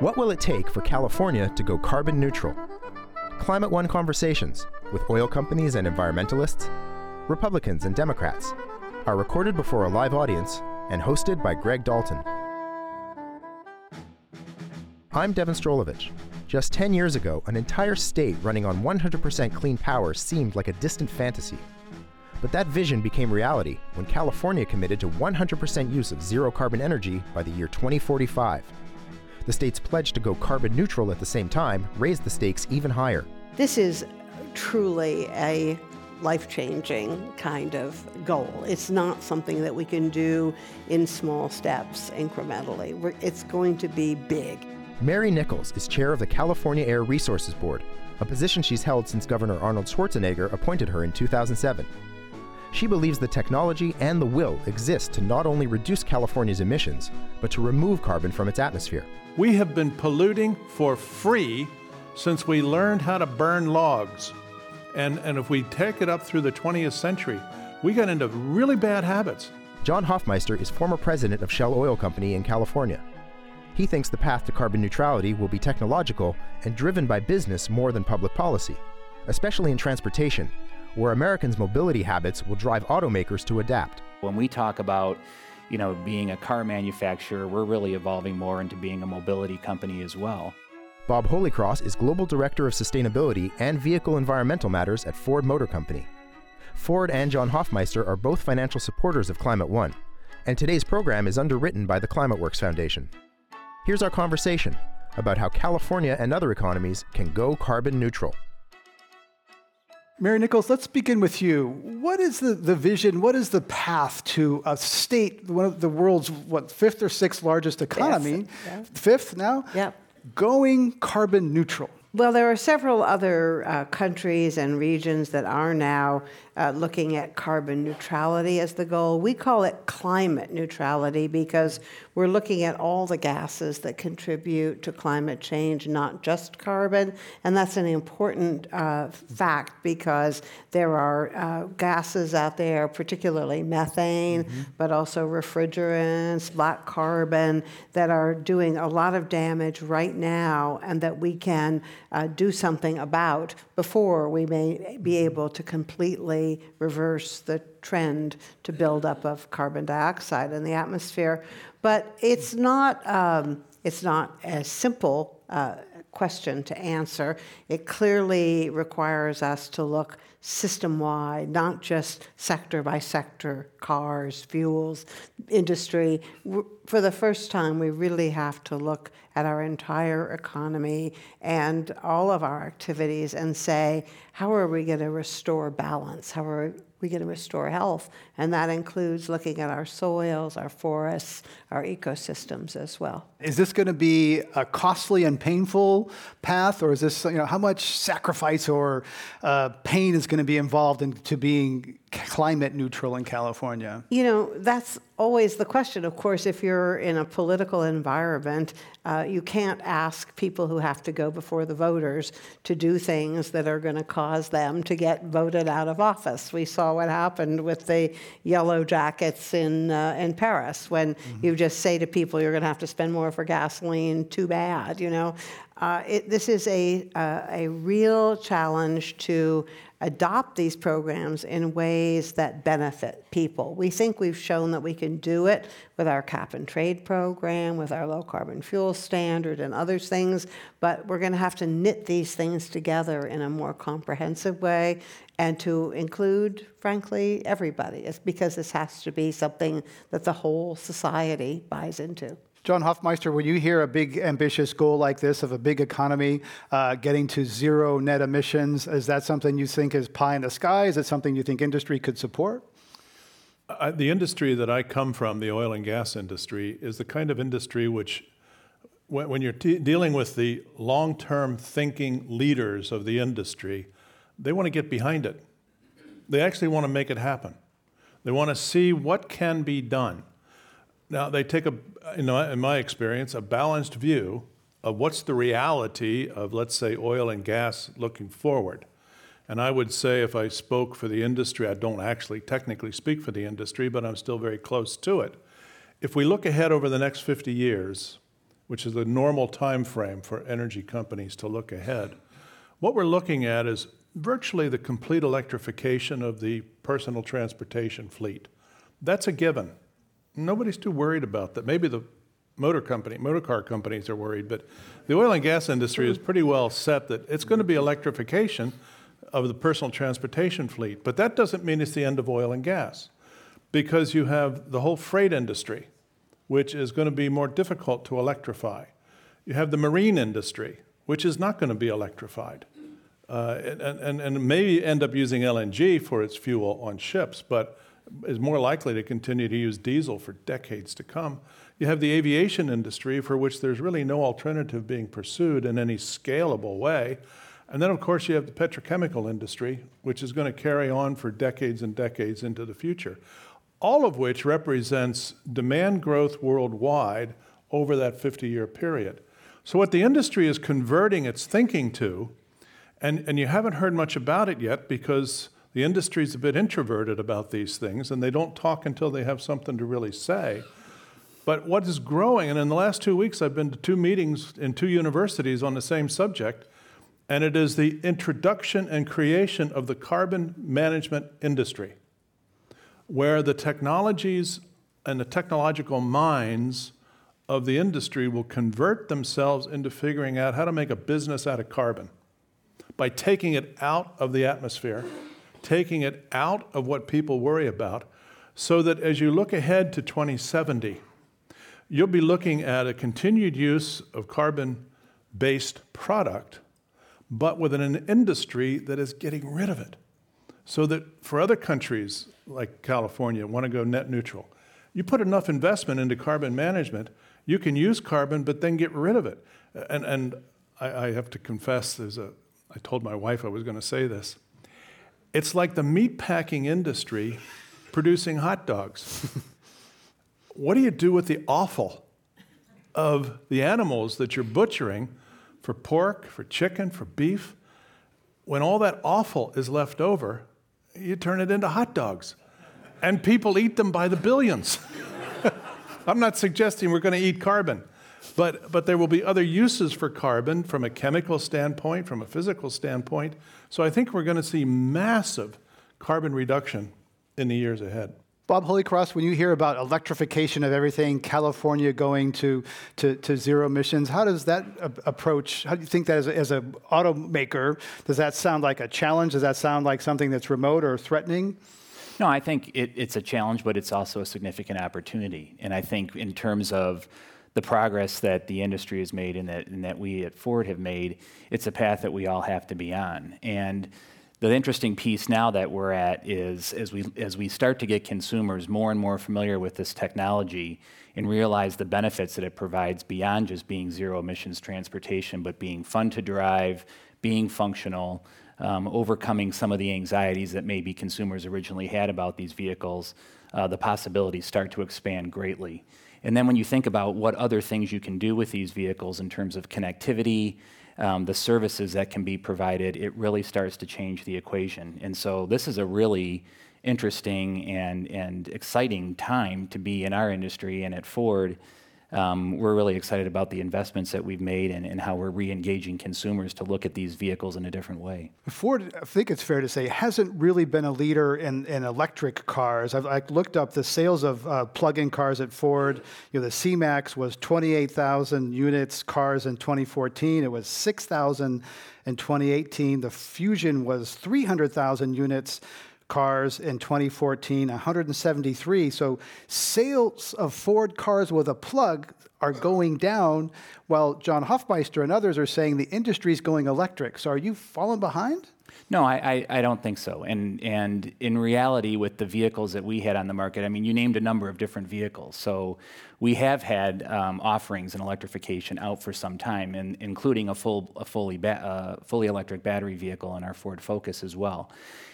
What will it take for California to go carbon neutral? Climate One conversations with oil companies and environmentalists, Republicans and Democrats are recorded before a live audience and hosted by Greg Dalton. I'm Devin Strolovich. Just 10 years ago, an entire state running on 100% clean power seemed like a distant fantasy. But that vision became reality when California committed to 100% use of zero carbon energy by the year 2045. The state's pledge to go carbon neutral at the same time raised the stakes even higher. This is truly a life changing kind of goal. It's not something that we can do in small steps incrementally. It's going to be big. Mary Nichols is chair of the California Air Resources Board, a position she's held since Governor Arnold Schwarzenegger appointed her in 2007. She believes the technology and the will exist to not only reduce California's emissions, but to remove carbon from its atmosphere. We have been polluting for free since we learned how to burn logs. And, and if we take it up through the 20th century, we got into really bad habits. John Hofmeister is former president of Shell Oil Company in California. He thinks the path to carbon neutrality will be technological and driven by business more than public policy, especially in transportation, where Americans' mobility habits will drive automakers to adapt. When we talk about you know, being a car manufacturer, we're really evolving more into being a mobility company as well. Bob Holycross is Global Director of Sustainability and Vehicle Environmental Matters at Ford Motor Company. Ford and John Hofmeister are both financial supporters of Climate One, and today's program is underwritten by the Climate Works Foundation. Here's our conversation about how California and other economies can go carbon neutral. Mary Nichols, let's begin with you. What is the, the vision? What is the path to a state, one of the world's, what, fifth or sixth largest economy? Yeah. Fifth now? Yeah. Going carbon neutral. Well, there are several other uh, countries and regions that are now uh, looking at carbon neutrality as the goal. We call it climate neutrality because we're looking at all the gases that contribute to climate change, not just carbon. And that's an important uh, fact because there are uh, gases out there, particularly methane, mm-hmm. but also refrigerants, black carbon, that are doing a lot of damage right now and that we can uh, do something about before we may be able to completely reverse the trend to buildup of carbon dioxide in the atmosphere. But it's not, um, it's not as simple uh, question to answer. It clearly requires us to look system wide, not just sector by sector, cars, fuels, industry. For the first time, we really have to look at our entire economy and all of our activities and say, how are we going to restore balance? How are we going to restore health? And that includes looking at our soils, our forests, our ecosystems as well. Is this going to be a costly and painful path, or is this, you know, how much sacrifice or uh, pain is going to be involved into being climate neutral in California? You know, that's always the question. Of course, if you're in a political environment, uh, you can't ask people who have to go before the voters to do things that are going to cause them to get voted out of office. We saw what happened with the yellow jackets in, uh, in Paris when mm-hmm. you just say to people, you're going to have to spend more for gasoline, too bad, you know. Uh, it, this is a, uh, a real challenge to adopt these programs in ways that benefit people. We think we've shown that we can do it with our cap and trade program, with our low carbon fuel standard, and other things, but we're going to have to knit these things together in a more comprehensive way and to include, frankly, everybody. It's because this has to be something that the whole society buys into. John Hofmeister, when you hear a big ambitious goal like this of a big economy uh, getting to zero net emissions, is that something you think is pie in the sky? Is it something you think industry could support? The industry that I come from, the oil and gas industry, is the kind of industry which, when, when you're t- dealing with the long term thinking leaders of the industry, they want to get behind it. They actually want to make it happen. They want to see what can be done. Now, they take a, you know, in my experience, a balanced view of what's the reality of, let's say, oil and gas looking forward. And I would say, if I spoke for the industry, I don't actually technically speak for the industry, but I'm still very close to it. If we look ahead over the next 50 years, which is the normal time frame for energy companies to look ahead, what we're looking at is virtually the complete electrification of the personal transportation fleet. That's a given. Nobody's too worried about that. Maybe the motor company, motor car companies are worried, but the oil and gas industry is pretty well set that it's going to be electrification of the personal transportation fleet. But that doesn't mean it's the end of oil and gas because you have the whole freight industry, which is going to be more difficult to electrify. You have the marine industry, which is not going to be electrified. Uh, and, and, and may end up using LNG for its fuel on ships, but is more likely to continue to use diesel for decades to come. You have the aviation industry, for which there's really no alternative being pursued in any scalable way. And then, of course, you have the petrochemical industry, which is going to carry on for decades and decades into the future, all of which represents demand growth worldwide over that 50 year period. So, what the industry is converting its thinking to, and, and you haven't heard much about it yet because the industry is a bit introverted about these things and they don't talk until they have something to really say. But what is growing, and in the last two weeks, I've been to two meetings in two universities on the same subject and it is the introduction and creation of the carbon management industry, where the technologies and the technological minds of the industry will convert themselves into figuring out how to make a business out of carbon by taking it out of the atmosphere, taking it out of what people worry about, so that as you look ahead to 2070, you'll be looking at a continued use of carbon based product but with an industry that is getting rid of it. So that for other countries like California want to go net neutral, you put enough investment into carbon management, you can use carbon, but then get rid of it. And, and I, I have to confess, there's a, I told my wife I was going to say this. It's like the meatpacking industry producing hot dogs. what do you do with the offal of the animals that you're butchering for pork, for chicken, for beef, when all that offal is left over, you turn it into hot dogs. And people eat them by the billions. I'm not suggesting we're going to eat carbon, but, but there will be other uses for carbon from a chemical standpoint, from a physical standpoint. So I think we're going to see massive carbon reduction in the years ahead. Bob Holycross, when you hear about electrification of everything, California going to, to, to zero emissions, how does that approach, how do you think that as, a, as an automaker, does that sound like a challenge? Does that sound like something that's remote or threatening? No, I think it, it's a challenge, but it's also a significant opportunity. And I think in terms of the progress that the industry has made and that, and that we at Ford have made, it's a path that we all have to be on. And the interesting piece now that we're at is as we as we start to get consumers more and more familiar with this technology and realize the benefits that it provides beyond just being zero emissions transportation, but being fun to drive, being functional, um, overcoming some of the anxieties that maybe consumers originally had about these vehicles, uh, the possibilities start to expand greatly. And then when you think about what other things you can do with these vehicles in terms of connectivity, um, the services that can be provided, it really starts to change the equation. And so this is a really interesting and, and exciting time to be in our industry and at Ford we're really excited about the investments that we've made and, and how we're re-engaging consumers to look at these vehicles in a different way. Ford, I think it's fair to say, hasn't really been a leader in, in electric cars. I've, I've looked up the sales of uh, plug-in cars at Ford. You know, the C-Max was 28,000 units cars in 2014. It was 6,000 in 2018. The Fusion was 300,000 units cars in 2014, 173. So sales of Ford cars with a plug are going down, while John Hofmeister and others are saying the industry is going electric. So are you falling behind? No, I, I, I, don't think so. And, and in reality, with the vehicles that we had on the market, I mean, you named a number of different vehicles. So we have had um, offerings in electrification out for some time, and, including a, full, a fully, ba- uh, fully electric battery vehicle in our Ford Focus as well.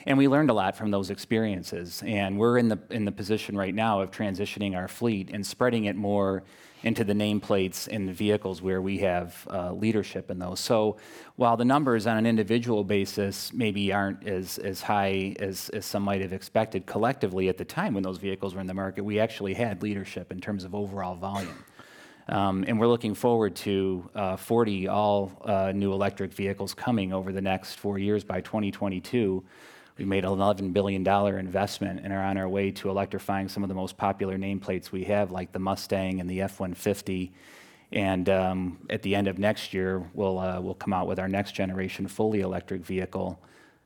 And we learned a lot from those experiences. And we're in the, in the position right now of transitioning our fleet and spreading it more into the nameplates in the vehicles where we have uh, leadership in those. So while the numbers on an individual basis maybe aren't as, as high as, as some might have expected, collectively at the time when those vehicles were in the market, we actually had leadership in terms of overall volume. Um, and we're looking forward to uh, 40 all uh, new electric vehicles coming over the next four years by 2022. We made an $11 billion investment and are on our way to electrifying some of the most popular nameplates we have, like the Mustang and the F 150. And um, at the end of next year, we'll, uh, we'll come out with our next generation fully electric vehicle,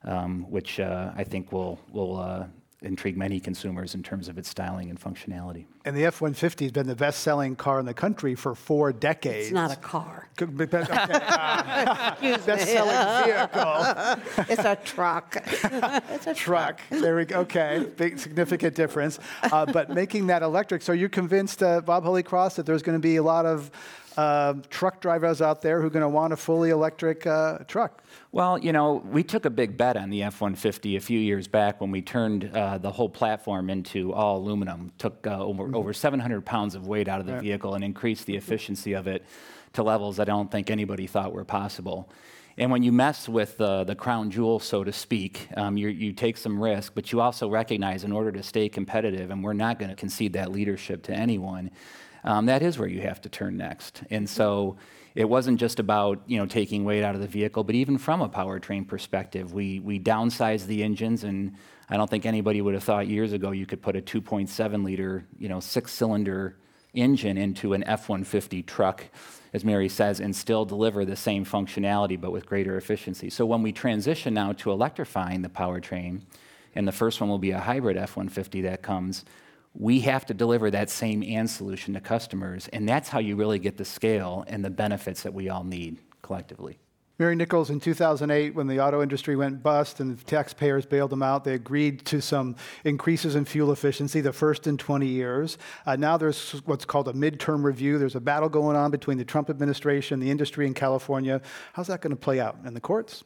um, which uh, I think will, will uh, intrigue many consumers in terms of its styling and functionality. And the F 150 has been the best selling car in the country for four decades. It's not a car. Could be- okay, Excuse Best selling vehicle. It's a truck. It's a truck. There we go. Okay, big significant difference. Uh, but making that electric, so you're convinced, uh, Bob Holycross, that there's going to be a lot of uh, truck drivers out there who are going to want a fully electric uh, truck. Well, you know, we took a big bet on the F 150 a few years back when we turned uh, the whole platform into all aluminum, took uh, over, over 700 pounds of weight out of the vehicle and increased the efficiency of it to levels I don't think anybody thought were possible. And when you mess with uh, the crown jewel, so to speak, um, you you take some risk, but you also recognize in order to stay competitive, and we're not going to concede that leadership to anyone, um, that is where you have to turn next. And so it wasn't just about you know taking weight out of the vehicle, but even from a powertrain perspective, we we downsized the engines, and I don't think anybody would have thought years ago you could put a 2.7 liter you know six cylinder engine into an F-150 truck, as Mary says, and still deliver the same functionality but with greater efficiency. So when we transition now to electrifying the powertrain, and the first one will be a hybrid F-150 that comes, we have to deliver that same and solution to customers, and that's how you really get the scale and the benefits that we all need collectively. Mary Nichols, in 2008, when the auto industry went bust and taxpayers bailed them out, they agreed to some increases in fuel efficiency, the first in 20 years. Uh, now there's what's called a midterm review. There's a battle going on between the Trump administration, the industry in California. How's that going to play out in the courts?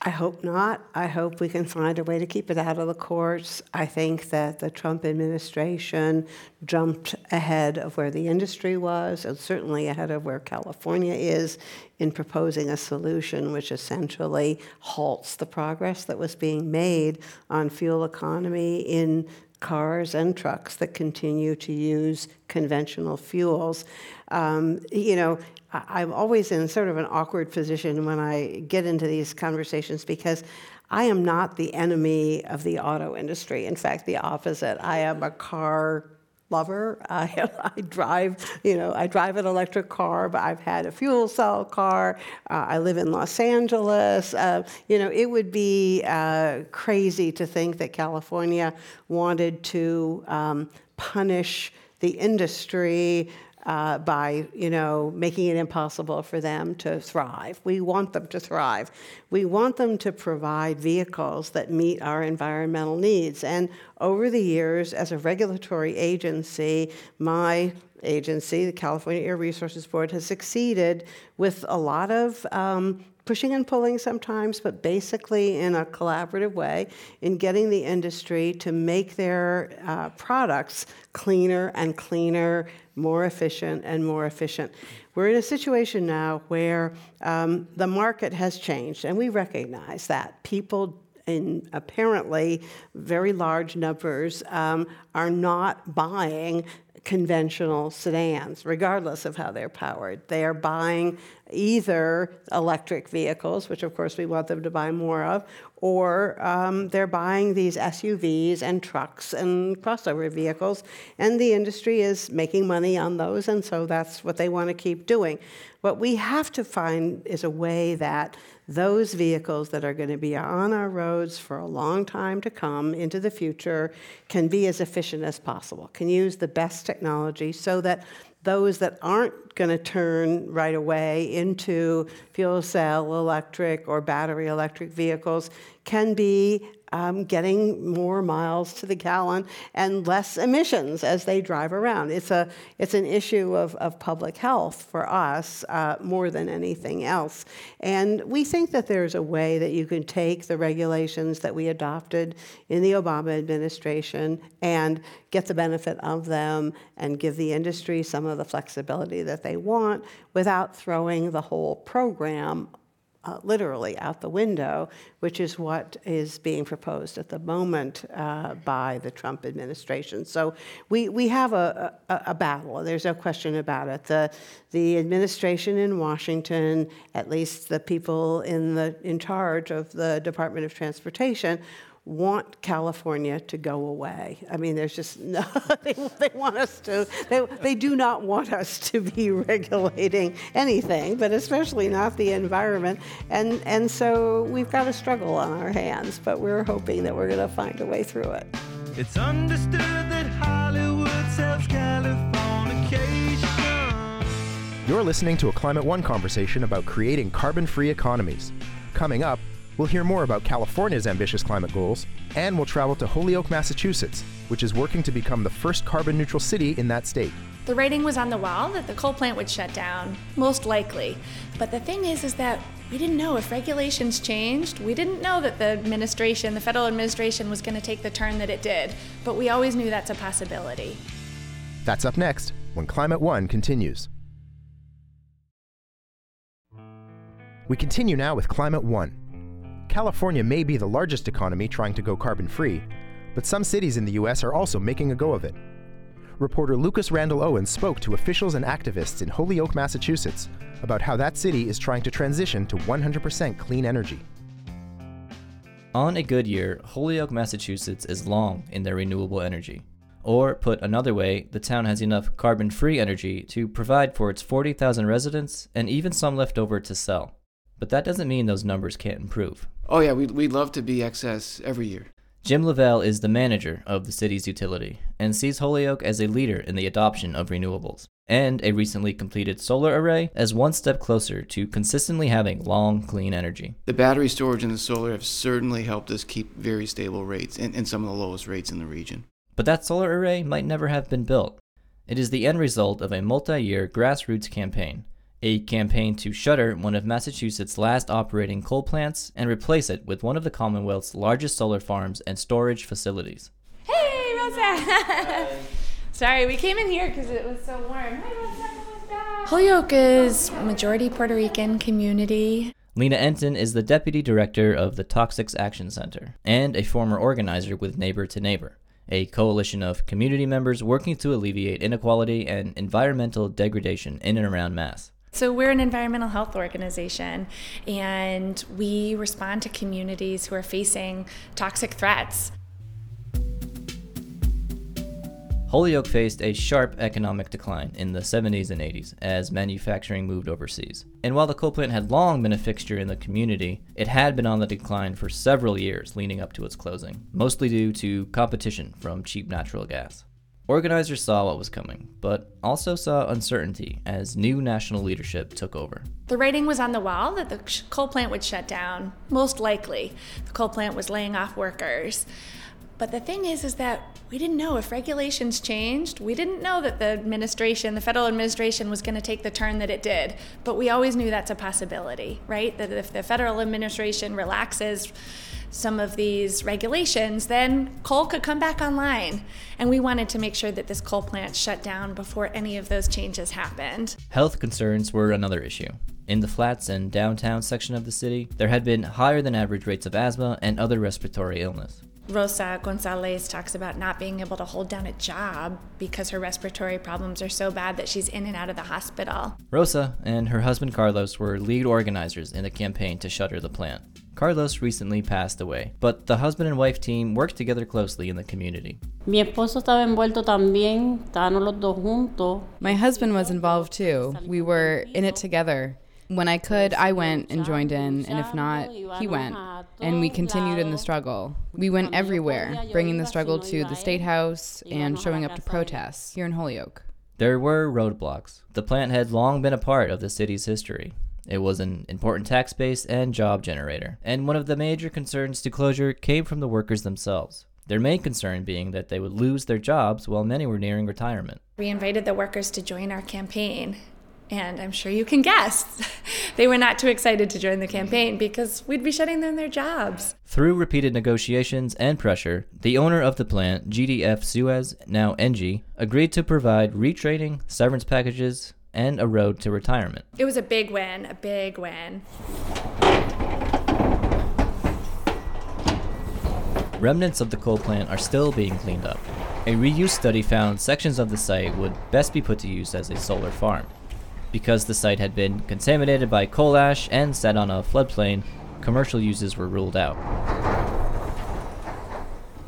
I hope not. I hope we can find a way to keep it out of the courts. I think that the Trump administration jumped ahead of where the industry was, and certainly ahead of where California is in proposing a solution which essentially halts the progress that was being made on fuel economy in cars and trucks that continue to use conventional fuels. Um, you know, I'm always in sort of an awkward position when I get into these conversations because I am not the enemy of the auto industry. In fact, the opposite. I am a car lover. I, I drive, you know, I drive an electric car, but I've had a fuel cell car. Uh, I live in Los Angeles. Uh, you know, it would be uh, crazy to think that California wanted to um, punish the industry uh, by you know making it impossible for them to thrive. We want them to thrive. We want them to provide vehicles that meet our environmental needs. And over the years, as a regulatory agency, my agency, the California Air Resources Board, has succeeded with a lot of um, pushing and pulling sometimes, but basically in a collaborative way in getting the industry to make their uh, products cleaner and cleaner, more efficient and more efficient. We're in a situation now where um, the market has changed, and we recognize that. People in apparently very large numbers um, are not buying conventional sedans, regardless of how they're powered. They are buying either electric vehicles, which of course we want them to buy more of, or um, they're buying these SUVs and trucks and crossover vehicles, and the industry is making money on those, and so that's what they want to keep doing. What we have to find is a way that those vehicles that are going to be on our roads for a long time to come into the future can be as efficient as possible, can use the best technology so that those that aren't going to turn right away into fuel cell electric or battery electric vehicles can be um, getting more miles to the gallon and less emissions as they drive around. It's, a, it's an issue of, of public health for us uh, more than anything else. And we think that there's a way that you can take the regulations that we adopted in the Obama administration and get the benefit of them and give the industry some of the flexibility that they want without throwing the whole program uh, literally out the window, which is what is being proposed at the moment uh, by the Trump administration. So we, we have a, a, a, battle, there's no question about it. The, the administration in Washington, at least the people in, the, in charge of the Department of Transportation, want California to go away. I mean, there's just no, they, they want us to, they, they do not want us to be regulating anything, but especially not the environment. And, and so we've got a struggle on our hands, but we're hoping that we're going to find a way through it. It's understood that Hollywood sells Californication. You're listening to a Climate One conversation about creating carbon free economies. Coming up, We'll hear more about California's ambitious climate goals, and we'll travel to Holyoke, Massachusetts, which is working to become the first carbon neutral city in that state. The writing was on the wall that the coal plant would shut down, most likely. But the thing is, is that we didn't know if regulations changed. We didn't know that the administration, the federal administration, was going to take the turn that it did. But we always knew that's a possibility. That's up next when Climate One continues. We continue now with Climate One California may be the largest economy trying to go carbon free, but some cities in the US are also making a go of it. Reporter Lucas Randall Owens spoke to officials and activists in Holyoke, Massachusetts, about how that city is trying to transition to 100% clean energy. On a good year, Holyoke, Massachusetts is long in their renewable energy. Or, put another way, the town has enough carbon free energy to provide for its 40,000 residents and even some left over to sell. But that doesn't mean those numbers can't improve. Oh, yeah, we'd, we'd love to be excess every year. Jim Lavelle is the manager of the city's utility and sees Holyoke as a leader in the adoption of renewables and a recently completed solar array as one step closer to consistently having long, clean energy. The battery storage and the solar have certainly helped us keep very stable rates and, and some of the lowest rates in the region. But that solar array might never have been built. It is the end result of a multi year grassroots campaign a campaign to shutter one of Massachusetts' last operating coal plants and replace it with one of the Commonwealth's largest solar farms and storage facilities. Hey, Rosa! Sorry, we came in here because it was so warm. Hi, Rosa. Holyoke is majority Puerto Rican community. Lena Enton is the deputy director of the Toxics Action Center and a former organizer with Neighbor to Neighbor a coalition of community members working to alleviate inequality and environmental degradation in and around Mass. So, we're an environmental health organization and we respond to communities who are facing toxic threats. Holyoke faced a sharp economic decline in the 70s and 80s as manufacturing moved overseas. And while the coal plant had long been a fixture in the community, it had been on the decline for several years leading up to its closing, mostly due to competition from cheap natural gas. Organizers saw what was coming, but also saw uncertainty as new national leadership took over. The writing was on the wall that the coal plant would shut down, most likely. The coal plant was laying off workers. But the thing is, is that we didn't know if regulations changed. We didn't know that the administration, the federal administration, was going to take the turn that it did. But we always knew that's a possibility, right? That if the federal administration relaxes some of these regulations, then coal could come back online. And we wanted to make sure that this coal plant shut down before any of those changes happened. Health concerns were another issue. In the flats and downtown section of the city, there had been higher than average rates of asthma and other respiratory illness. Rosa Gonzalez talks about not being able to hold down a job because her respiratory problems are so bad that she's in and out of the hospital. Rosa and her husband Carlos were lead organizers in the campaign to shutter the plant. Carlos recently passed away, but the husband and wife team worked together closely in the community. Mi esposo estaba envuelto también, estábamos los dos juntos. My husband was involved too. We were in it together. When I could, I went and joined in, and if not, he went. And we continued in the struggle. We went everywhere, bringing the struggle to the State House and showing up to protests here in Holyoke. There were roadblocks. The plant had long been a part of the city's history. It was an important tax base and job generator, and one of the major concerns to closure came from the workers themselves. Their main concern being that they would lose their jobs while many were nearing retirement. We invited the workers to join our campaign, and I'm sure you can guess, they were not too excited to join the campaign because we'd be shutting them their jobs. Through repeated negotiations and pressure, the owner of the plant, GDF Suez, now Engie, agreed to provide retraining, severance packages, and a road to retirement. It was a big win, a big win. Remnants of the coal plant are still being cleaned up. A reuse study found sections of the site would best be put to use as a solar farm. Because the site had been contaminated by coal ash and sat on a floodplain, commercial uses were ruled out.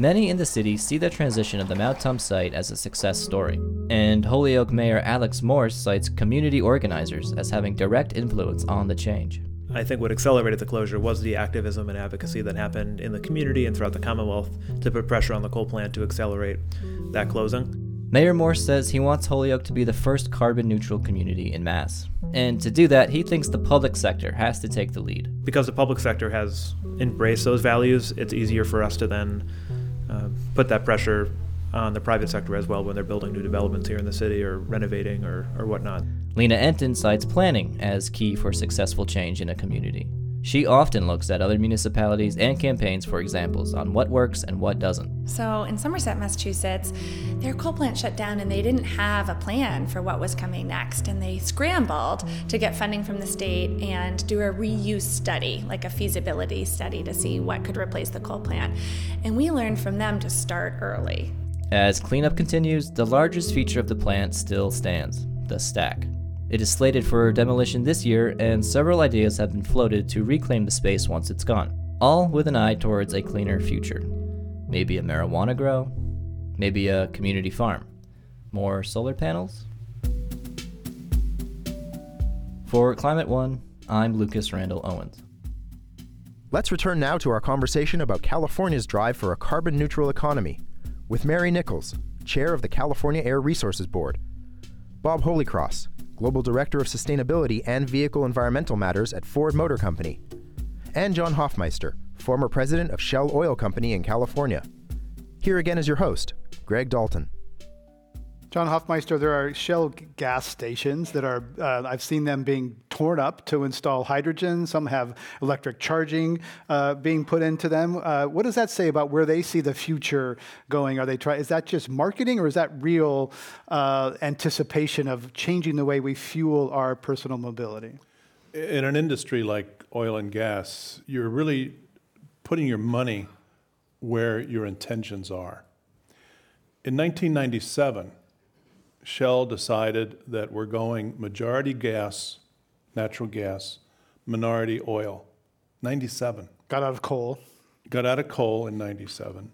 Many in the city see the transition of the Mount Tom site as a success story, and Holyoke Mayor Alex Morse cites community organizers as having direct influence on the change. I think what accelerated the closure was the activism and advocacy that happened in the community and throughout the Commonwealth to put pressure on the coal plant to accelerate that closing. Mayor Morse says he wants Holyoke to be the first carbon neutral community in Mass. And to do that, he thinks the public sector has to take the lead. Because the public sector has embraced those values, it's easier for us to then uh, put that pressure on the private sector as well when they're building new developments here in the city or renovating or, or whatnot. Lena Enton cites planning as key for successful change in a community. She often looks at other municipalities and campaigns for examples on what works and what doesn't. So, in Somerset, Massachusetts, their coal plant shut down and they didn't have a plan for what was coming next. And they scrambled to get funding from the state and do a reuse study, like a feasibility study, to see what could replace the coal plant. And we learned from them to start early. As cleanup continues, the largest feature of the plant still stands the stack. It is slated for demolition this year, and several ideas have been floated to reclaim the space once it's gone, all with an eye towards a cleaner future. Maybe a marijuana grow, maybe a community farm, more solar panels. For Climate One, I'm Lucas Randall Owens. Let's return now to our conversation about California's drive for a carbon neutral economy with Mary Nichols, chair of the California Air Resources Board, Bob Holycross, Global Director of Sustainability and Vehicle Environmental Matters at Ford Motor Company, and John Hofmeister, former president of Shell Oil Company in California. Here again is your host, Greg Dalton. John Hofmeister, there are Shell gas stations that are, uh, I've seen them being torn up to install hydrogen. Some have electric charging uh, being put into them. Uh, what does that say about where they see the future going? Are they try? Is that just marketing or is that real uh, anticipation of changing the way we fuel our personal mobility? In an industry like oil and gas, you're really putting your money where your intentions are. In 1997, Shell decided that we're going majority gas, natural gas, minority oil. 97. Got out of coal. Got out of coal in 97.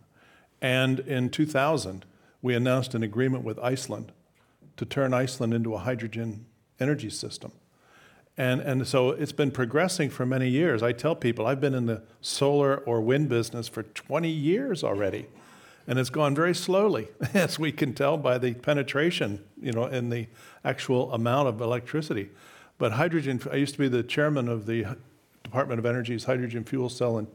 And in 2000, we announced an agreement with Iceland to turn Iceland into a hydrogen energy system. And, and so it's been progressing for many years. I tell people I've been in the solar or wind business for 20 years already and it's gone very slowly, as we can tell by the penetration, you know, in the actual amount of electricity. But hydrogen, I used to be the chairman of the Department of Energy's Hydrogen Fuel Cell and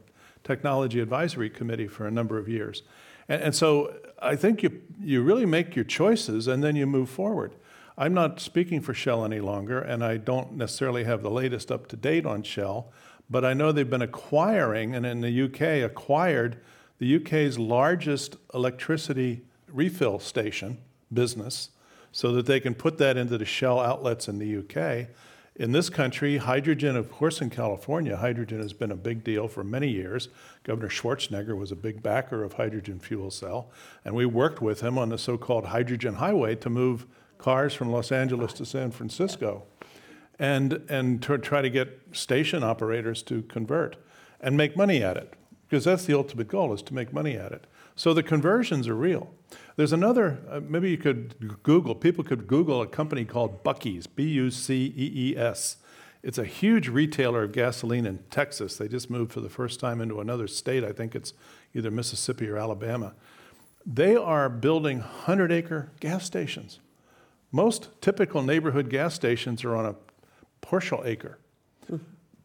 Technology Advisory Committee for a number of years. And, and so I think you, you really make your choices and then you move forward. I'm not speaking for Shell any longer, and I don't necessarily have the latest up to date on Shell, but I know they've been acquiring, and in the UK, acquired the UK's largest electricity refill station business so that they can put that into the Shell outlets in the UK. In this country, hydrogen, of course, in California, hydrogen has been a big deal for many years. Governor Schwarzenegger was a big backer of hydrogen fuel cell, and we worked with him on the so called hydrogen highway to move cars from Los Angeles to San Francisco and, and to try to get station operators to convert and make money at it because that's the ultimate goal is to make money at it. So the conversions are real. There's another, uh, maybe you could Google, people could Google a company called Buc-ee's, B U C E E S. It's a huge retailer of gasoline in Texas. They just moved for the first time into another state. I think it's either Mississippi or Alabama. They are building 100 acre gas stations. Most typical neighborhood gas stations are on a partial acre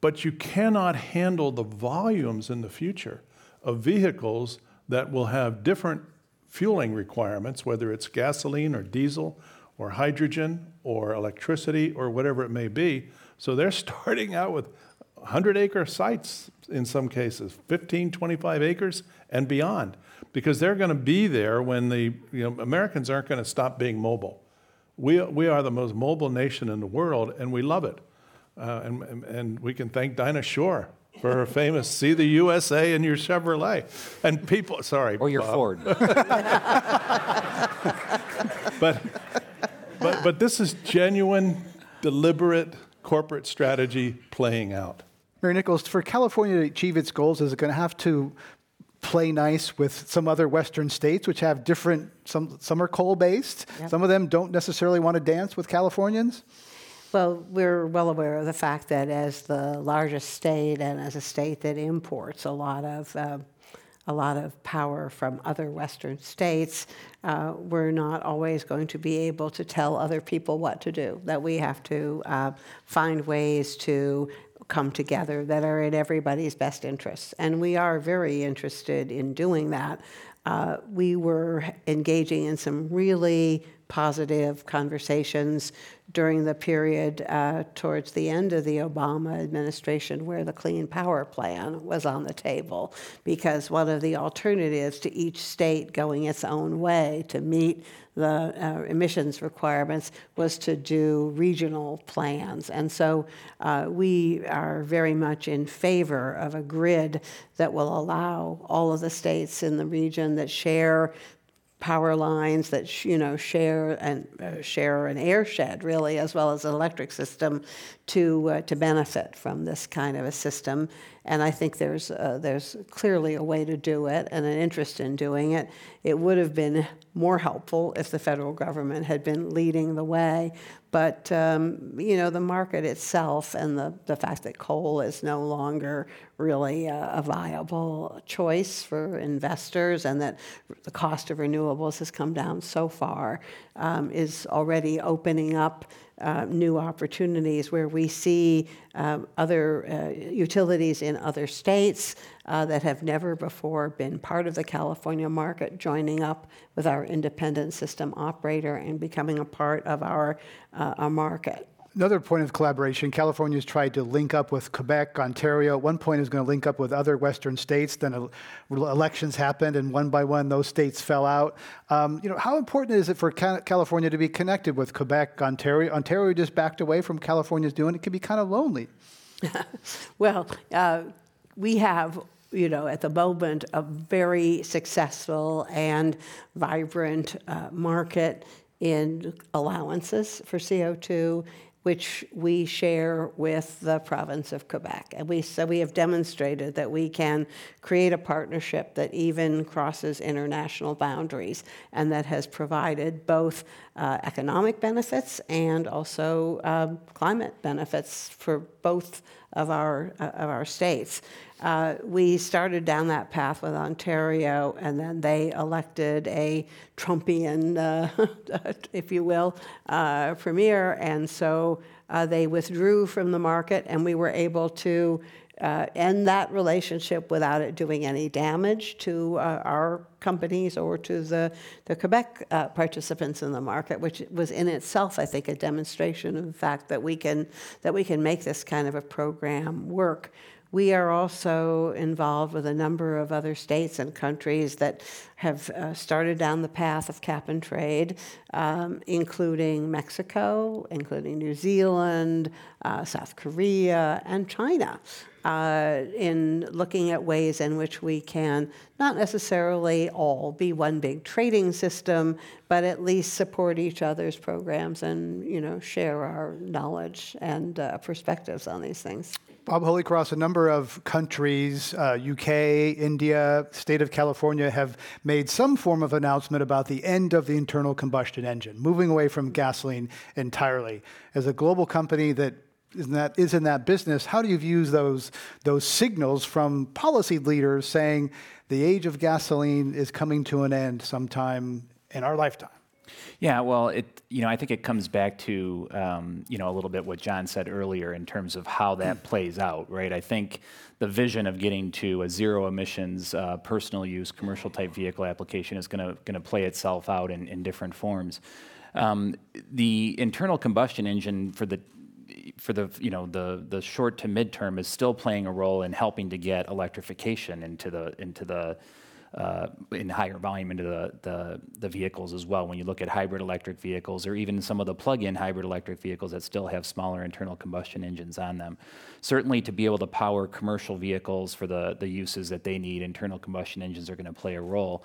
but you cannot handle the volumes in the future of vehicles that will have different fueling requirements, whether it's gasoline or diesel or hydrogen or electricity or whatever it may be. So they're starting out with 100 acre sites in some cases, 15, 25 acres and beyond, because they're going to be there when the you know, Americans aren't going to stop being mobile. we, we are the most mobile nation in the world, and we love it. Uh, and, and, and we can thank Dinah Shore for her famous "See the USA in your Chevrolet." And people, sorry, Or your Bob. Ford. but, but, but this is genuine, deliberate corporate strategy playing out. Mary Nichols, for California to achieve its goals, is it going to have to play nice with some other Western states which have different, some, some are coal based, Yep. some of them don't necessarily want to dance with Californians? Well, we're well aware of the fact that as the largest state and as a state that imports a lot of uh, a lot of power from other Western states, uh, we're not always going to be able to tell other people what to do. That we have to uh, find ways to come together that are in everybody's best interests, and we are very interested in doing that. Uh, we were engaging in some really positive conversations during the period uh, towards the end of the Obama administration where the Clean Power Plan was on the table. Because one of the alternatives to each state going its own way to meet the uh, emissions requirements was to do regional plans. And so uh, we are very much in favor of a grid that will allow all of the states in the region that share power lines that you know share and uh, share an air shed really as well as an electric system to uh, to benefit from this kind of a system and I think there's uh, there's clearly a way to do it and an interest in doing it. It would have been more helpful if the federal government had been leading the way. But um, you know the market itself and the, the fact that coal is no longer really a, a viable choice for investors and that the cost of renewables has come down so far um, is already opening up uh, new opportunities where we see um, other uh, utilities in other states uh, that have never before been part of the California market joining up with our independent system operator and becoming a part of our, uh, our market. Another point of collaboration, California's tried to link up with Quebec, Ontario. At one point, is going to link up with other Western states. Then elections happened, and one by one, those states fell out. Um, you know, how important is it for California to be connected with Quebec, Ontario? Ontario just backed away from California's doing. It can be kind of lonely. Well, uh, we have, you know, at the moment, a very successful and vibrant uh, market in allowances for CO2, which we share with the province of Quebec. And we, so we have demonstrated that we can create a partnership that even crosses international boundaries and that has provided both uh, economic benefits and also um, climate benefits for both of our, uh, of our states. Uh, we started down that path with Ontario, and then they elected a Trumpian, uh, if you will, uh, premier, and so uh, they withdrew from the market, and we were able to uh, end that relationship without it doing any damage to uh, our companies or to the, the Quebec uh, participants in the market, which was in itself, I think, a demonstration of the fact that we can, that we can make this kind of a program work. We are also involved with a number of other states and countries that have uh, started down the path of cap and trade, um, including Mexico, including New Zealand, uh, South Korea, and China, uh, in looking at ways in which we can not necessarily all be one big trading system, but at least support each other's programs and you know share our knowledge and uh, perspectives on these things. Bob Holycross, a number of countries, uh, UK, India, state of California, have made some form of announcement about the end of the internal combustion engine, moving away from gasoline entirely. As a global company that is in that, is in that business, how do you view those, those signals from policy leaders saying the age of gasoline is coming to an end sometime in our lifetime? Yeah, well, it you know I think it comes back to um, you know a little bit what John said earlier in terms of how that plays out, right? I think the vision of getting to a zero emissions uh, personal use commercial type vehicle application is going to going to play itself out in, in different forms. Um, the internal combustion engine for the for the you know the the short to midterm is still playing a role in helping to get electrification into the into the uh, in higher volume into the, the, the vehicles as well. When you look at hybrid electric vehicles or even some of the plug-in hybrid electric vehicles that still have smaller internal combustion engines on them. Certainly to be able to power commercial vehicles for the, the uses that they need, internal combustion engines are going to play a role.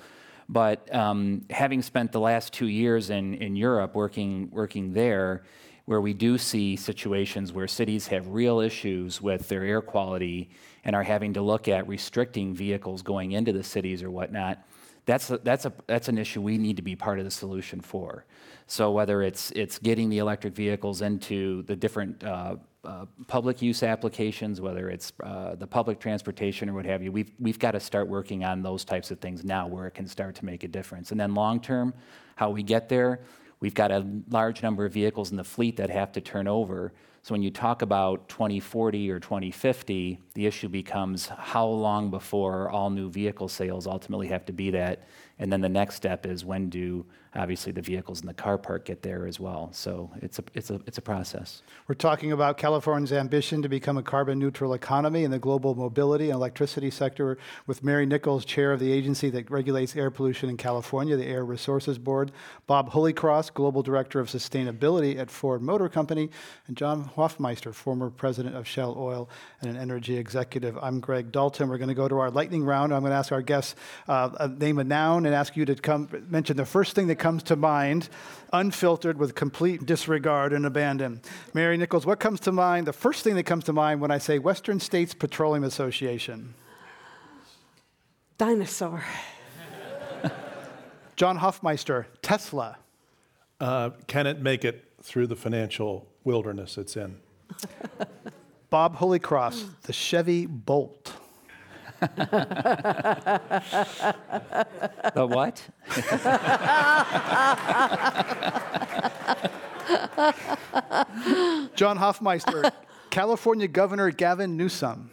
But um, having spent the last two years in, in Europe working, working there, where we do see situations where cities have real issues with their air quality and are having to look at restricting vehicles going into the cities or whatnot, that's, a, that's, a, that's an issue we need to be part of the solution for. So whether it's, it's getting the electric vehicles into the different uh, uh, public use applications, whether it's uh, the public transportation or what have you, we've, we've got to start working on those types of things now where it can start to make a difference. And then long term, how we get there, We've got a large number of vehicles in the fleet that have to turn over. So when you talk about 2040 or 2050, the issue becomes how long before all new vehicle sales ultimately have to be that and then the next step is when do obviously the vehicles in the car park get there as well. So it's a, it's a, it's a process. We're talking about California's ambition to become a carbon neutral economy in the global mobility and electricity sector with Mary Nichols, chair of the agency that regulates air pollution in California, the Air Resources Board, Bob Holycross, global director of sustainability at Ford Motor Company, and John Hofmeister, former president of Shell Oil and an energy executive. I'm Greg Dalton. We're going to go to our lightning round. I'm going to ask our guests uh, name a noun and ask you to come mention the first thing that comes to mind, unfiltered with complete disregard and abandon. Mary Nichols, what comes to mind? The first thing that comes to mind when I say Western States Petroleum Association? Dinosaur. John Hofmeister, Tesla. Uh, can it make it through the financial wilderness it's in? Bob Holycross, the Chevy Bolt. the what? John Hofmeister, California Governor Gavin Newsom.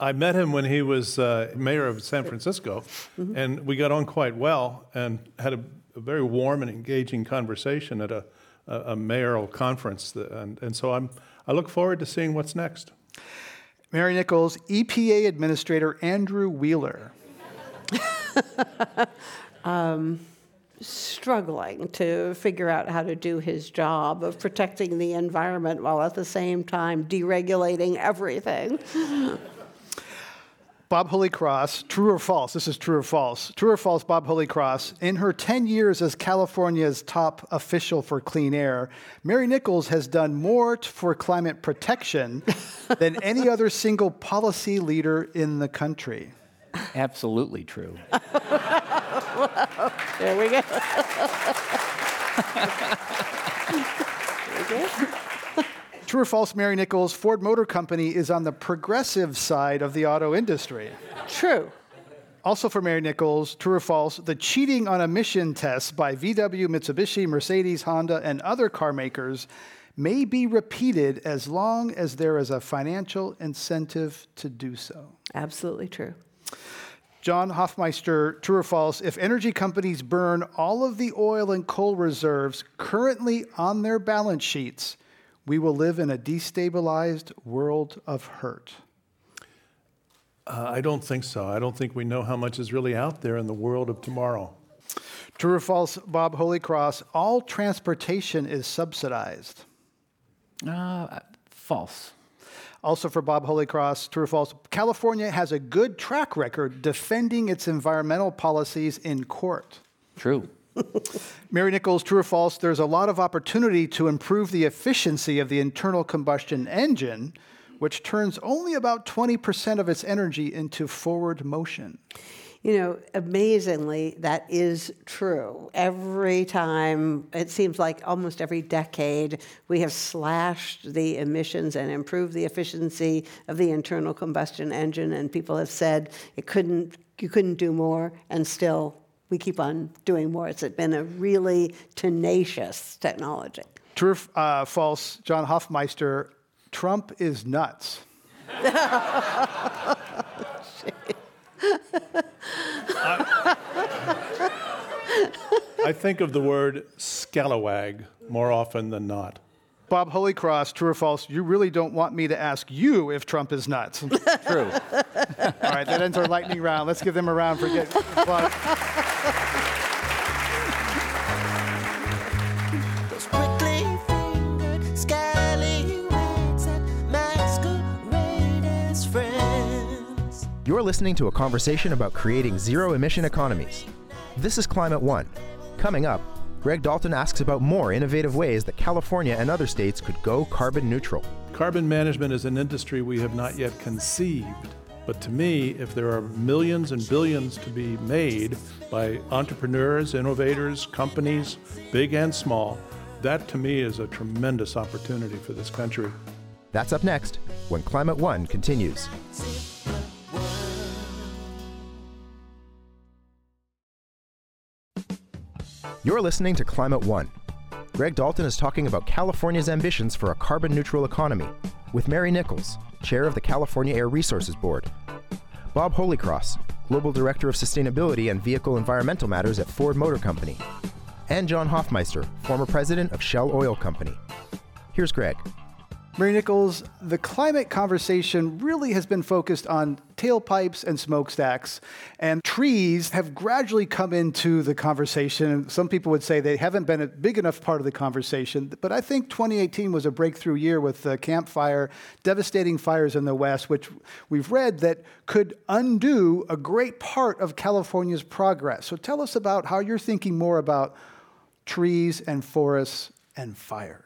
I met him when he was uh, mayor of San Francisco, mm-hmm. and we got on quite well and had a, a very warm and engaging conversation at a, a, a mayoral conference. That, and, and so I'm, I look forward to seeing what's next. Mary Nichols, EPA Administrator Andrew Wheeler. um, struggling to figure out how to do his job of protecting the environment while at the same time deregulating everything. Bob Holycross, true or false? This is true or false. True or false, Bob Holycross. In her 10 years as California's top official for clean air, Mary Nichols has done more for climate protection than any other single policy leader in the country. Absolutely true. there we go. there we go. True or false, Mary Nichols, Ford Motor Company is on the progressive side of the auto industry. True. Also for Mary Nichols, true or false, the cheating on emission tests by VW, Mitsubishi, Mercedes, Honda, and other car makers may be repeated as long as there is a financial incentive to do so. Absolutely true. John Hofmeister, true or false, if energy companies burn all of the oil and coal reserves currently on their balance sheets, we will live in a destabilized world of hurt. Uh, I don't think so. I don't think we know how much is really out there in the world of tomorrow. True or false, Bob Holycross, all transportation is subsidized. Uh, false. Also for Bob Holycross, true or false, California has a good track record defending its environmental policies in court. True. Mary Nichols, true or false, there's a lot of opportunity to improve the efficiency of the internal combustion engine, which turns only about 20% of its energy into forward motion. You know, amazingly, that is true. Every time, it seems like almost every decade, we have slashed the emissions and improved the efficiency of the internal combustion engine, and people have said it couldn't, you couldn't do more, and still we keep on doing more. It's been a really tenacious technology. True, uh, false, John Hofmeister, Trump is nuts. I, I think of the word scalawag more often than not. Bob Holycross, true or false, you really don't want me to ask you if Trump is nuts. True. All right, that ends our lightning round. Let's give them a round for getting applause. Those prickly fingered scallywags that masquerade as friends. You're listening to a conversation about creating zero emission economies. This is Climate One. Coming up, Greg Dalton asks about more innovative ways that California and other states could go carbon neutral. Carbon management is an industry we have not yet conceived. But to me, if there are millions and billions to be made by entrepreneurs, innovators, companies, big and small, that to me is a tremendous opportunity for this country. That's up next when Climate One continues. You're listening to Climate One. Greg Dalton is talking about California's ambitions for a carbon neutral economy with Mary Nichols, chair of the California Air Resources Board, Bob Holycross, global director of sustainability and vehicle environmental matters at Ford Motor Company, and John Hofmeister, former president of Shell Oil Company. Here's Greg. Mary Nichols, the climate conversation really has been focused on tailpipes and smokestacks, and trees have gradually come into the conversation. Some people would say they haven't been a big enough part of the conversation, but I think 2018 was a breakthrough year with the campfire, devastating fires in the West, which we've read that could undo a great part of California's progress. So tell us about how you're thinking more about trees and forests and fires.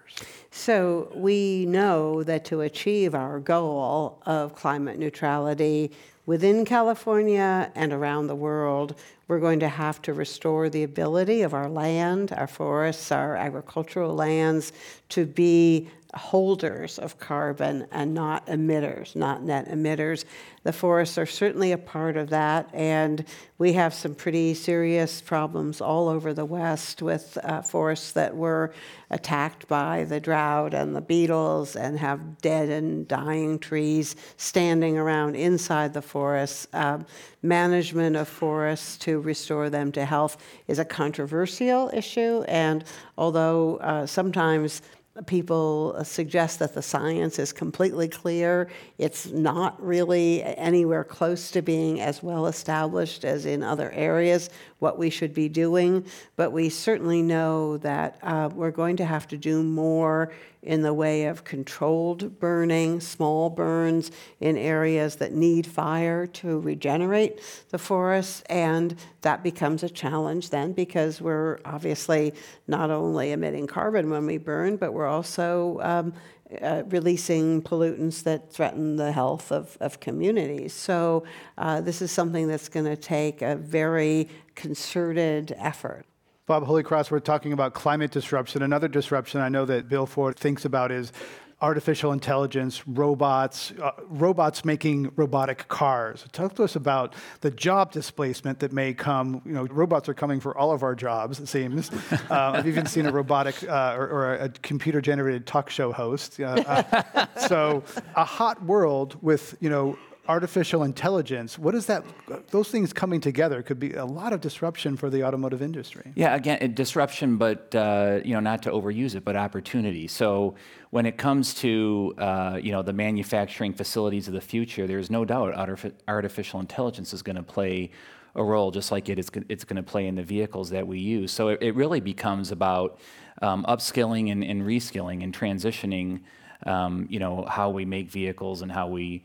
So we know that to achieve our goal of climate neutrality within California and around the world, we're going to have to restore the ability of our land, our forests, our agricultural lands to be holders of carbon and not emitters, not net emitters. The forests are certainly a part of that, and we have some pretty serious problems all over the West with uh, forests that were attacked by the drought and the beetles and have dead and dying trees standing around inside the forests. Um, management of forests to restore them to health is a controversial issue, and although uh, sometimes people suggest that the science is completely clear. It's not really anywhere close to being as well established as in other areas what we should be doing, but we certainly know that uh, we're going to have to do more in the way of controlled burning, small burns in areas that need fire to regenerate the forests. And that becomes a challenge then because we're obviously not only emitting carbon when we burn, but we're also um, uh, releasing pollutants that threaten the health of, of communities. So, uh, this is something that's going to take a very concerted effort. Bob Holycross, we're talking about climate disruption. Another disruption I know that Bill Ford thinks about is artificial intelligence, robots, uh, robots making robotic cars. Talk to us about the job displacement that may come. You know, robots are coming for all of our jobs, it seems. Uh, I've even seen a robotic uh, or, or, a computer generated talk show host. Uh, so, a hot world with, you know, artificial intelligence, what is that? Those things coming together could be a lot of disruption for the automotive industry. Yeah, again, disruption, but uh, you know, not to overuse it, but opportunity. So when it comes to uh, you know the manufacturing facilities of the future, there's no doubt artificial intelligence is going to play a role, just like it is it's going to play in the vehicles that we use. So it, it really becomes about um, upskilling and, and, reskilling and transitioning. Um, you know how we make vehicles and how we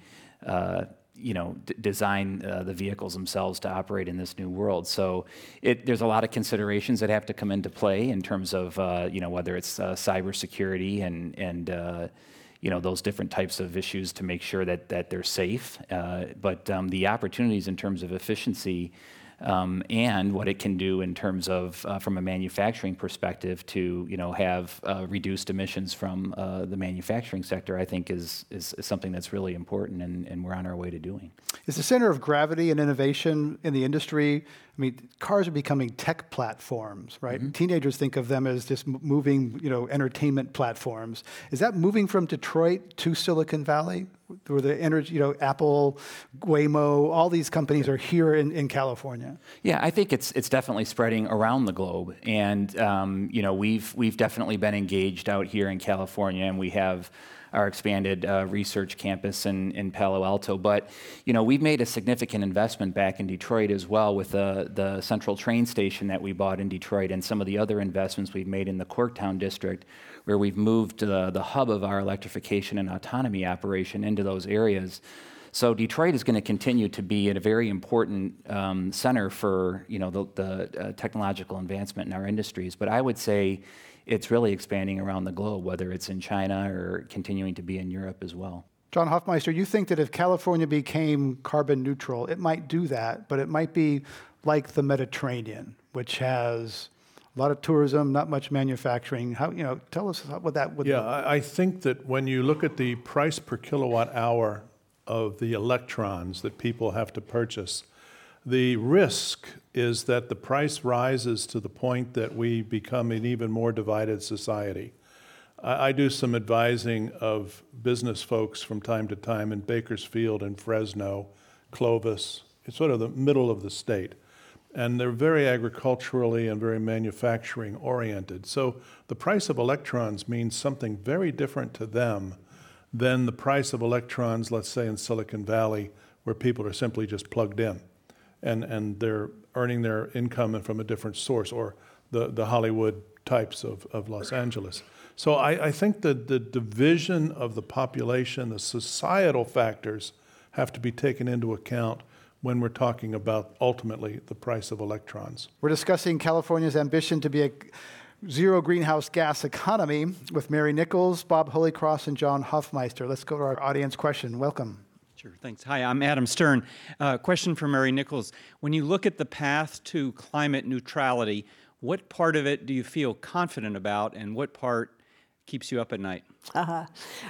you know, d- design uh, the vehicles themselves to operate in this new world. So it, there's a lot of considerations that have to come into play in terms of, uh, you know, whether it's uh, cybersecurity and, and uh, you know, those different types of issues to make sure that, that they're safe. Uh, but um, the opportunities in terms of efficiency um, and what it can do in terms of, uh, from a manufacturing perspective, to you know have uh, reduced emissions from uh, the manufacturing sector, I think is, is, is something that's really important, and, and, we're on our way to doing. Is the center of gravity and innovation in the industry I mean, cars are becoming tech platforms, right? Mm-hmm. Teenagers think of them as just moving, you know, entertainment platforms. Is that moving from Detroit to Silicon Valley, where the energy, you know, Apple, Waymo, all these companies are here in, in California? Yeah, I think it's it's definitely spreading around the globe, and um, you know we've we've definitely been engaged out here in California, and we have our expanded uh, research campus in, in Palo Alto. But you know we've made a significant investment back in Detroit as well with the the central train station that we bought in Detroit, and some of the other investments we've made in the Corktown district, where we've moved the the hub of our electrification and autonomy operation into those areas. So Detroit is going to continue to be a very important um, center for you know the, the uh, technological advancement in our industries. But I would say it's really expanding around the globe, whether it's in China or continuing to be in Europe as well. John Hofmeister, you think that if California became carbon neutral, it might do that, but it might be like the Mediterranean, which has a lot of tourism, not much manufacturing. How you know? Tell us what that would. Yeah, I, I think that when you look at the price per kilowatt hour of the electrons that people have to purchase, the risk is that the price rises to the point that we become an even more divided society. I, I do some advising of business folks from time to time in Bakersfield and Fresno, Clovis. It's sort of the middle of the state. And they're very agriculturally and very manufacturing oriented. So the price of electrons means something very different to them than the price of electrons, let's say in Silicon Valley, where people are simply just plugged in and, and they're earning their income from a different source, or the, the Hollywood types of, of Los Angeles. So I, I think that the division of the population, the societal factors, have to be taken into account when we're talking about ultimately the price of electrons. We're discussing California's ambition to be a zero greenhouse gas economy with Mary Nichols, Bob Holycross, and John Hofmeister. Let's go to our audience question. Welcome. Sure, thanks. Hi, I'm Adam Stern. Uh, question for Mary Nichols. When you look at the path to climate neutrality, what part of it do you feel confident about, and what part keeps you up at night? Uh-huh.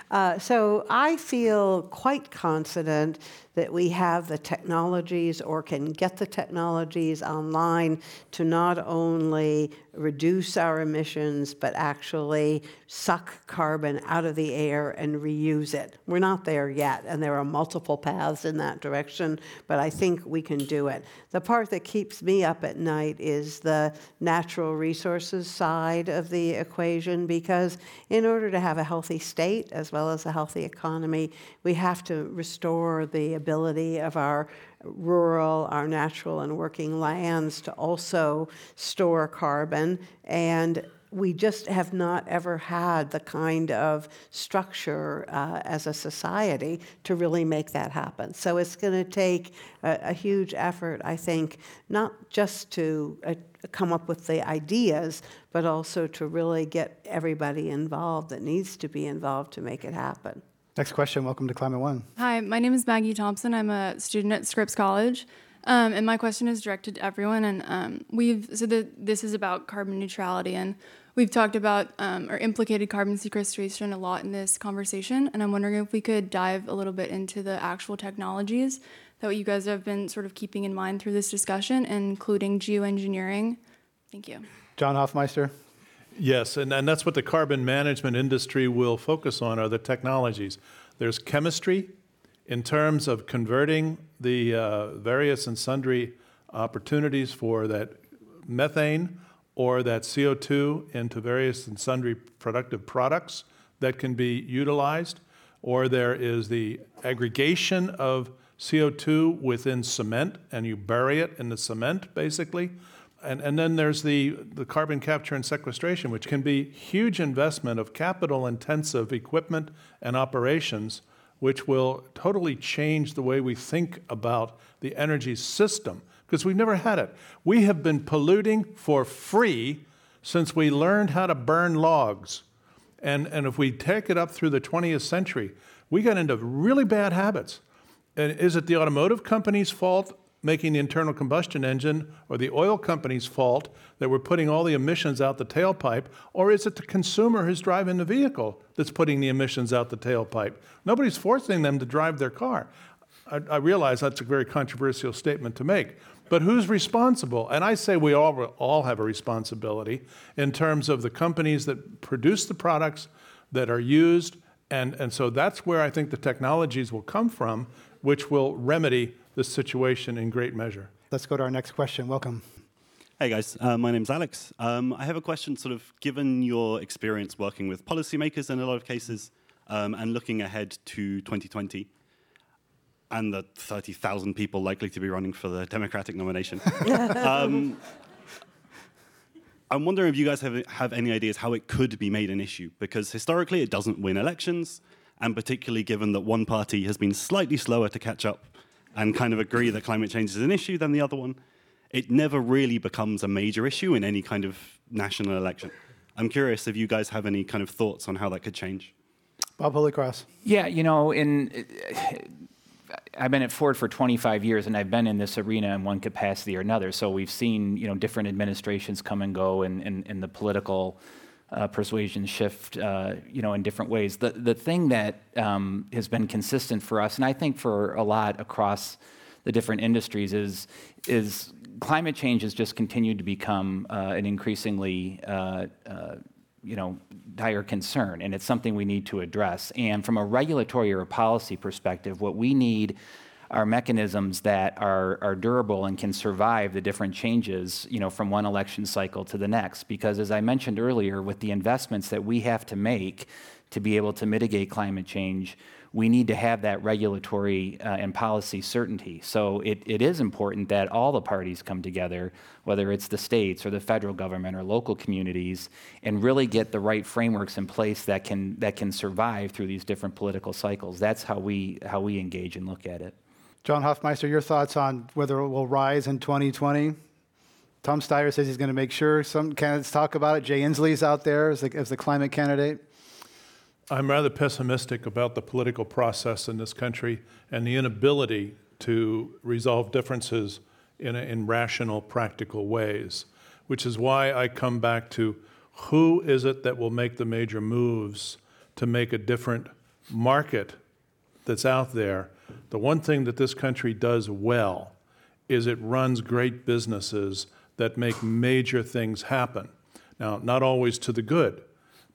Uh, so I feel quite confident that we have the technologies or can get the technologies online to not only reduce our emissions, but actually suck carbon out of the air and reuse it. We're not there yet, and there are multiple paths in that direction, but I think we can do it. The part that keeps me up at night is the natural resources side of the equation, because in order to have a healthy state as well as a healthy economy, we have to restore the ability of our rural, our natural and working lands to also store carbon. And we just have not ever had the kind of structure uh, as a society to really make that happen. So it's going to take a, a, huge effort, I think, not just to uh, come up with the ideas, but also to really get everybody involved that needs to be involved to make it happen. Next question. Welcome to Climate One. Hi, my name is Maggie Thompson. I'm a student at Scripps College. Um, and my question is directed to everyone. And um, we've so the, this is about carbon neutrality, and we've talked about um, or implicated carbon sequestration a lot in this conversation. And I'm wondering if we could dive a little bit into the actual technologies that you guys have been sort of keeping in mind through this discussion, including geoengineering. Thank you. John Hofmeister. Yes, and, and that's what the carbon management industry will focus on are the technologies. There's chemistry in terms of converting the uh, various and sundry opportunities for that methane or that CO2 into various and sundry productive products that can be utilized, or there is the aggregation of CO2 within cement and you bury it in the cement basically. And, and then there's the, the carbon capture and sequestration, which can be huge investment of capital intensive equipment and operations, which will totally change the way we think about the energy system, because we've never had it. We have been polluting for free since we learned how to burn logs. And, and if we take it up through the 20th century, we got into really bad habits. And is it the automotive company's fault making the internal combustion engine or the oil company's fault that we're putting all the emissions out the tailpipe, or is it the consumer who's driving the vehicle that's putting the emissions out the tailpipe? Nobody's forcing them to drive their car. I, I realize that's a very controversial statement to make, But who's responsible? And I say we all, all have a responsibility in terms of the companies that produce the products that are used. And, and so that's where I think the technologies will come from, which will remedy this situation in great measure. Let's go to our next question. Welcome. Hey guys, uh, my name's Alex. Um, I have a question sort of given your experience working with policymakers in a lot of cases um, and looking ahead to 2020 and the 30,000 people likely to be running for the Democratic nomination. um, I'm wondering if you guys have, have any ideas how it could be made an issue because historically it doesn't win elections, and particularly given that one party has been slightly slower to catch up and kind of agree that climate change is an issue than the other one, it never really becomes a major issue in any kind of national election. I'm curious if you guys have any kind of thoughts on how that could change. Bob Holycross. Yeah, you know, in I've been at Ford for 25 years, and I've been in this arena in one capacity or another. So we've seen, you know, different administrations come and go, and, and, and the political uh, persuasion shift, uh, you know, in different ways. The the thing that um, has been consistent for us, and I think for a lot across the different industries, is is climate change has just continued to become uh, an increasingly uh, uh, you know, dire concern, and it's something we need to address. And from a regulatory or a policy perspective, what we need are mechanisms that are, are durable and can survive the different changes, you know, from one election cycle to the next. Because as I mentioned earlier, with the investments that we have to make to be able to mitigate climate change, we need to have that regulatory uh, and policy certainty. So it, it is important that all the parties come together, whether it's the states or the federal government or local communities, and really get the right frameworks in place that can that can survive through these different political cycles. That's how we how we engage and look at it. John Hofmeister, your thoughts on whether it will rise in 2020? Tom Steyer says he's going to make sure some candidates talk about it. Jay Inslee's out there as the, as the climate candidate. I'm rather pessimistic about the political process in this country and the inability to resolve differences in, a, in rational, practical ways, which is why I come back to who is it that will make the major moves to make a different market that's out there. The one thing that this country does well is it runs great businesses that make major things happen. Now, not always to the good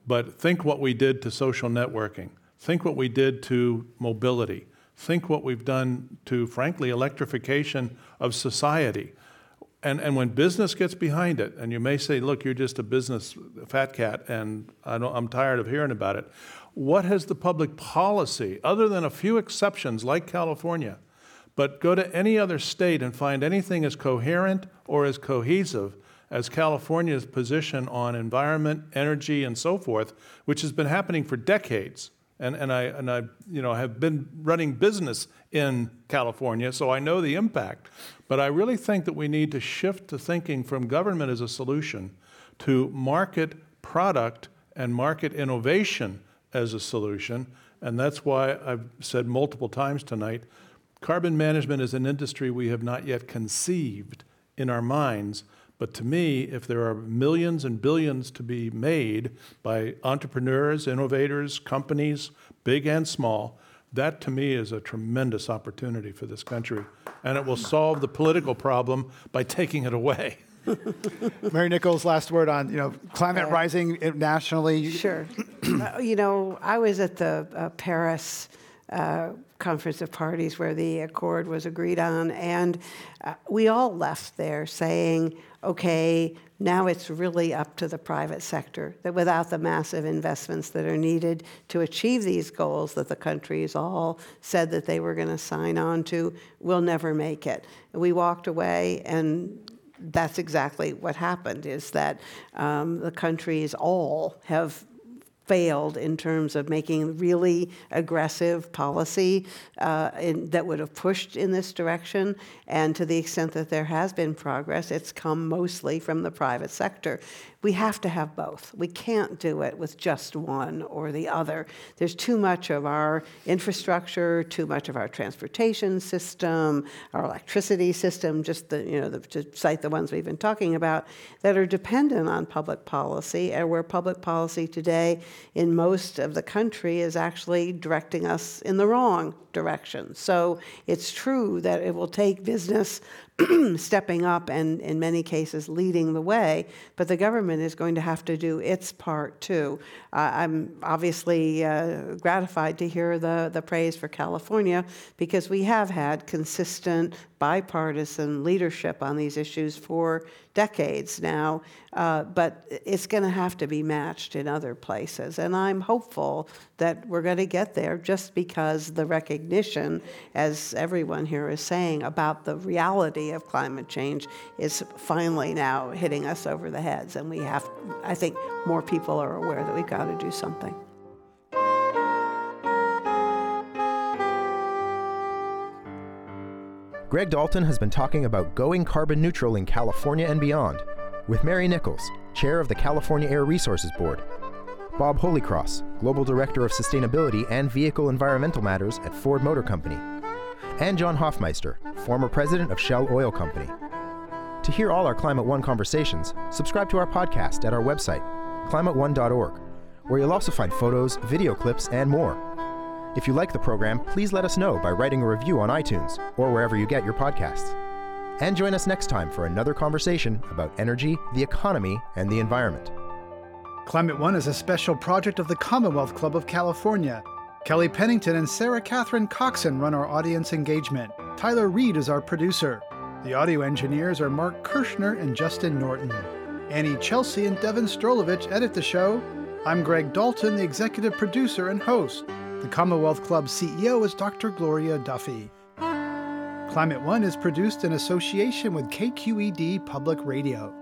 but think what we did to social networking. Think what we did to mobility. Think what we've done to, frankly, electrification of society. And, and when business gets behind it, and you may say, look, you're just a business fat cat, and I am tired of hearing about it. What has the public policy, other than a few exceptions like California, but go to any other state and find anything as coherent or as cohesive as California's position on environment, energy, and so forth, which has been happening for decades. And, and, I, and I you know, have been running business in California, so I know the impact. But I really think that we need to shift to thinking from government as a solution to market product and market innovation as a solution. And that's why I've said multiple times tonight carbon management is an industry we have not yet conceived in our minds but to me, if there are millions and billions to be made by entrepreneurs, innovators, companies, big and small, that to me is a tremendous opportunity for this country. And it will solve the political problem by taking it away. Mary Nichols, last word on you know climate uh, rising nationally. Sure. Uh, you know, I was at the uh, Paris uh, conference of parties where the accord was agreed on, and uh, we all left there saying, okay, now it's really up to the private sector, that without the massive investments that are needed to achieve these goals that the countries all said that they were going to sign on to, we'll never make it. We walked away and that's exactly what happened is that um, the countries all have failed in terms of making really aggressive policy uh, in, that would have pushed in this direction. And to the extent that there has been progress, it's come mostly from the private sector we have to have both. We can't do it with just one or the other. There's too much of our infrastructure, too much of our transportation system, our electricity system, just the, you know, the, to cite the ones we've been talking about, that are dependent on public policy, and where public policy today in most of the country is actually directing us in the wrong direction. So it's true that it will take business stepping up and, in many cases, leading the way. But the government is going to have to do its part too. Uh, I'm obviously uh, gratified to hear the, the praise for California because we have had consistent bipartisan leadership on these issues for decades now, uh, but it's going to have to be matched in other places. And I'm hopeful that we're going to get there just because the recognition, as everyone here is saying, about the reality of climate change is finally now hitting us over the heads. And we have, I think, more people are aware that we've got to do something. Greg Dalton has been talking about going carbon neutral in California and beyond with Mary Nichols, chair of the California Air Resources Board, Bob Holycross, Global Director of Sustainability and Vehicle Environmental Matters at Ford Motor Company, and John Hofmeister, former president of Shell Oil Company. To hear all our Climate One conversations, subscribe to our podcast at our website, climateone.org, where you'll also find photos, video clips, and more. If you like the program, please let us know by writing a review on iTunes or wherever you get your podcasts. And join us next time for another conversation about energy, the economy, and the environment. Climate One is a special project of the Commonwealth Club of California. Kelly Pennington and Sarah Catherine Coxon run our audience engagement. Tyler Reed is our producer. The audio engineers are Mark Kirschner and Justin Norton. Annie Chelsea and Devin Strolovich edit the show. I'm Greg Dalton, the executive producer and host. The Commonwealth Club CEO is Dr. Gloria Duffy. Climate One is produced in association with KQED Public Radio.